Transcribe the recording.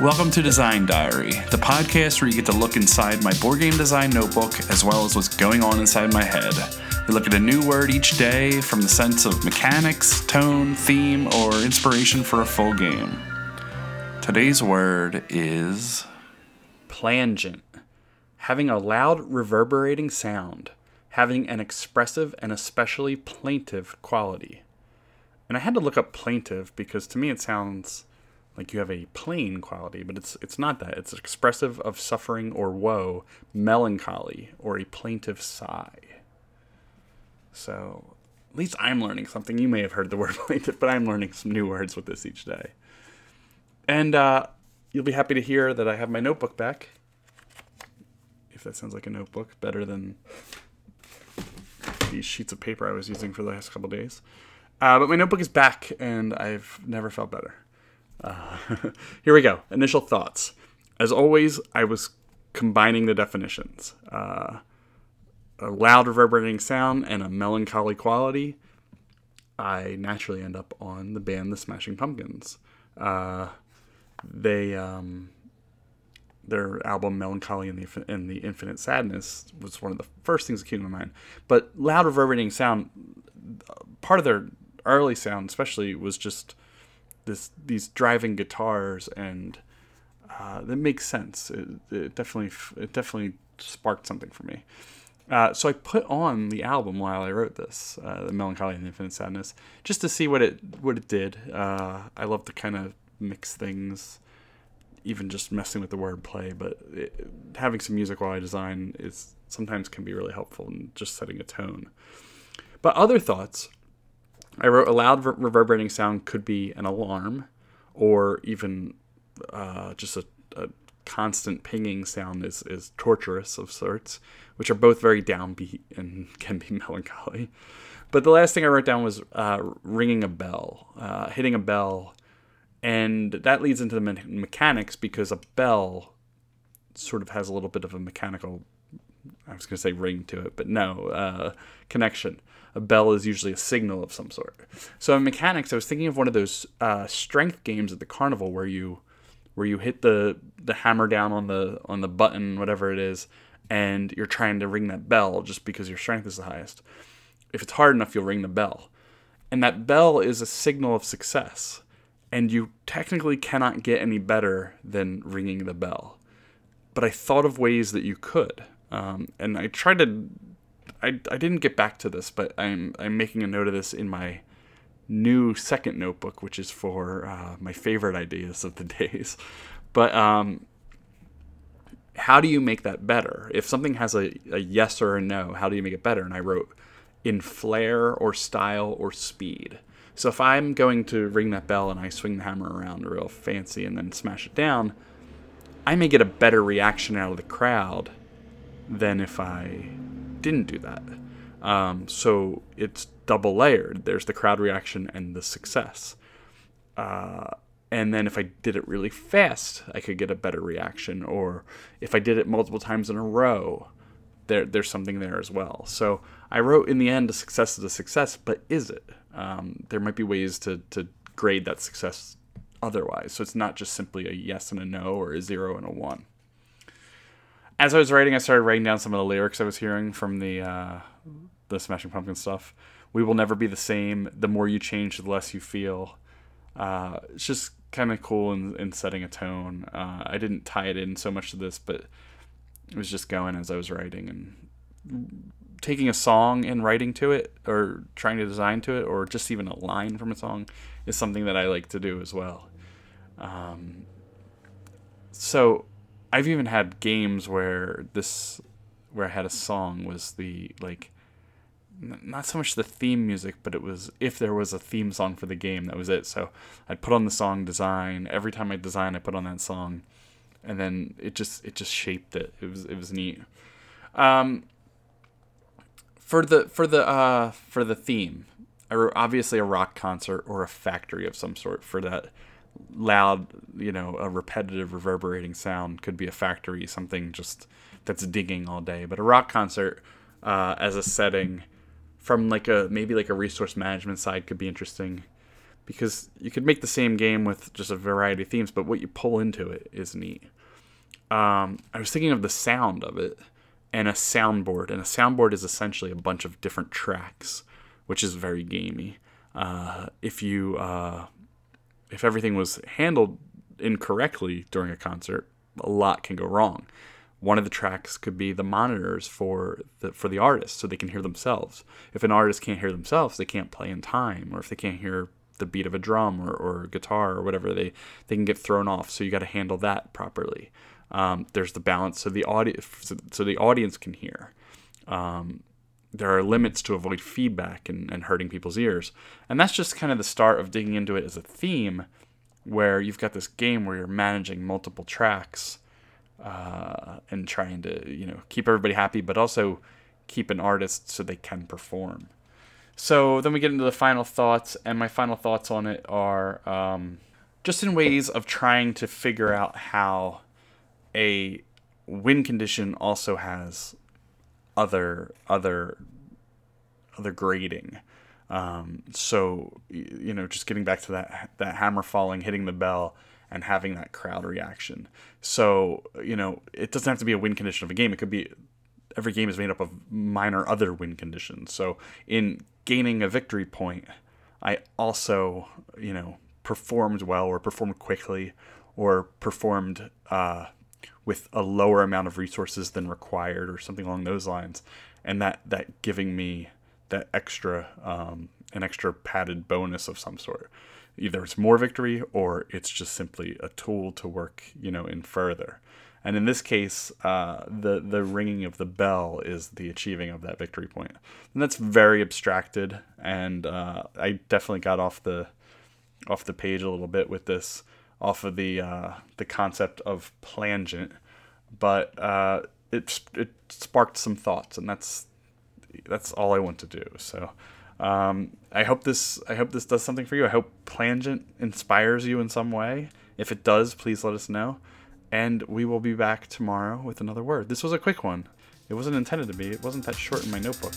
Welcome to Design Diary, the podcast where you get to look inside my board game design notebook as well as what's going on inside my head. We look at a new word each day from the sense of mechanics, tone, theme, or inspiration for a full game. Today's word is plangent, having a loud reverberating sound, having an expressive and especially plaintive quality. And I had to look up plaintive because to me it sounds like you have a plain quality, but it's it's not that. It's expressive of suffering or woe, melancholy, or a plaintive sigh. So, at least I'm learning something. You may have heard the word plaintive, but I'm learning some new words with this each day. And uh, you'll be happy to hear that I have my notebook back. If that sounds like a notebook, better than these sheets of paper I was using for the last couple days. Uh, but my notebook is back, and I've never felt better. Uh, here we go. Initial thoughts. As always, I was combining the definitions uh, a loud, reverberating sound and a melancholy quality. I naturally end up on the band The Smashing Pumpkins. Uh, they um, their album Melancholy and the, and the Infinite Sadness was one of the first things that came to my mind. But loud, reverberating sound, part of their early sound, especially, was just this these driving guitars, and uh, that makes sense. It, it, definitely it definitely sparked something for me. Uh, so I put on the album while I wrote this, uh, the Melancholy and the Infinite Sadness, just to see what it what it did. Uh, I love to kind of mix things, even just messing with the wordplay. But it, having some music while I design is sometimes can be really helpful in just setting a tone. But other thoughts I wrote a loud reverberating sound could be an alarm or even uh, just a, a, constant pinging sound is, is torturous of sorts, which are both very downbeat and can be melancholy. But the last thing I wrote down was uh, ringing a bell, uh, hitting a bell. And that leads into the me- mechanics because a bell sort of has a little bit of a mechanical, I was going to say ring to it, but no, uh, connection a bell is usually a signal of some sort. So in mechanics, I was thinking of one of those uh, strength games at the carnival where you where you hit the the hammer down on the on the button, whatever it is, and you're trying to ring that bell just because your strength is the highest. If it's hard enough, you'll ring the bell, and that bell is a signal of success. And you technically cannot get any better than ringing the bell. But I thought of ways that you could. Um, and I tried to I, I didn't get back to this, but I'm I'm making a note of this in my new second notebook, which is for uh, my favorite ideas of the days. But um, how do you make that better? If something has a, a yes or a no, how do you make it better? And I wrote in flair or style or speed. So if I'm going to ring that bell and I swing the hammer around real fancy and then smash it down, I may get a better reaction out of the crowd than if I didn't do that. Um, so it's double layered. There's the crowd reaction and the success. Uh, and then if I did it really fast, I could get a better reaction. Or if I did it multiple times in a row, there there's something there as well. So I wrote in the end, a success is a success, but is it? Um, there might be ways to to grade that success otherwise. So it's not just simply a yes and a no or a zero and a one as I was writing, I started writing down some of the lyrics I was hearing from the uh, the Smashing Pumpkin stuff. We will never be the same. The more you change, the less you feel. Uh, it's just kind of cool in, in setting a tone. Uh, I didn't tie it in so much to this, but it was just going as I was writing and taking a song and writing to it, or trying to design to it, or just even a line from a song is something that I like to do as well. Um, so I've even had games where this where I had a song was the like not so much the theme music, but it was if there was a theme song for the game, that was it. So I'd put on the song design. Every time I design, I put on that song, and then it just it just shaped it. It was it was neat. Um, for the for the uh, for the theme, obviously a rock concert or a factory of some sort for that loud, you know, a repetitive, reverberating sound could be a factory, something just that's digging all day. But a rock concert uh, as a setting from like a maybe like a resource management side could be interesting. because you could make the same game with just a variety of themes, but what you pull into it is neat. Um, I was thinking of the sound of it and a soundboard, and a soundboard is essentially a bunch of different tracks, which is very gamey. Uh, if you uh, if everything was handled incorrectly during a concert, a lot can go wrong. One of the tracks could be the monitors for the for the artist, so they can hear themselves. If an artist can't hear themselves, they can't play in time, or if they can't hear the beat of a drum or, or guitar or whatever, they they can get thrown off. So you got to handle that properly. Um, there's the balance so the audience so the audience can hear. Um, there are limits to avoid feedback and, and hurting people's ears, and that's just kind of the start of digging into it as a theme, where you've got this game where you're managing multiple tracks uh, and trying to you know keep everybody happy, but also keep an artist so they can perform. So then we get into the final thoughts, and my final thoughts on it are um, just in ways of trying to figure out how a win condition also has other other other grading. Um, so you know, just getting back to that that hammer falling, hitting the bell, and having that crowd reaction. So you know, it doesn't have to be a win condition of a game. It could be every game is made up of minor other win conditions. So in gaining a victory point, I also you know performed well or performed quickly or performed uh, with a lower amount of resources than required or something along those lines. And that that giving me that extra um, an extra padded bonus of some sort. Either it's more victory or it's just simply a tool to work you know in further. And in this case uh, the the ringing of the bell is the achieving of that victory point. and that's very abstracted and uh, i definitely got off the off the page a little bit with this off of the uh, the concept of plangent, but uh, it it sparked some thoughts, and that's that's all I want to do. So. Um, I hope this I hope this does something for you. I hope Plangent inspires you in some way. If it does, please let us know. And we will be back tomorrow with another word. This was a quick one. It wasn't intended to be. It wasn't that short in my notebook.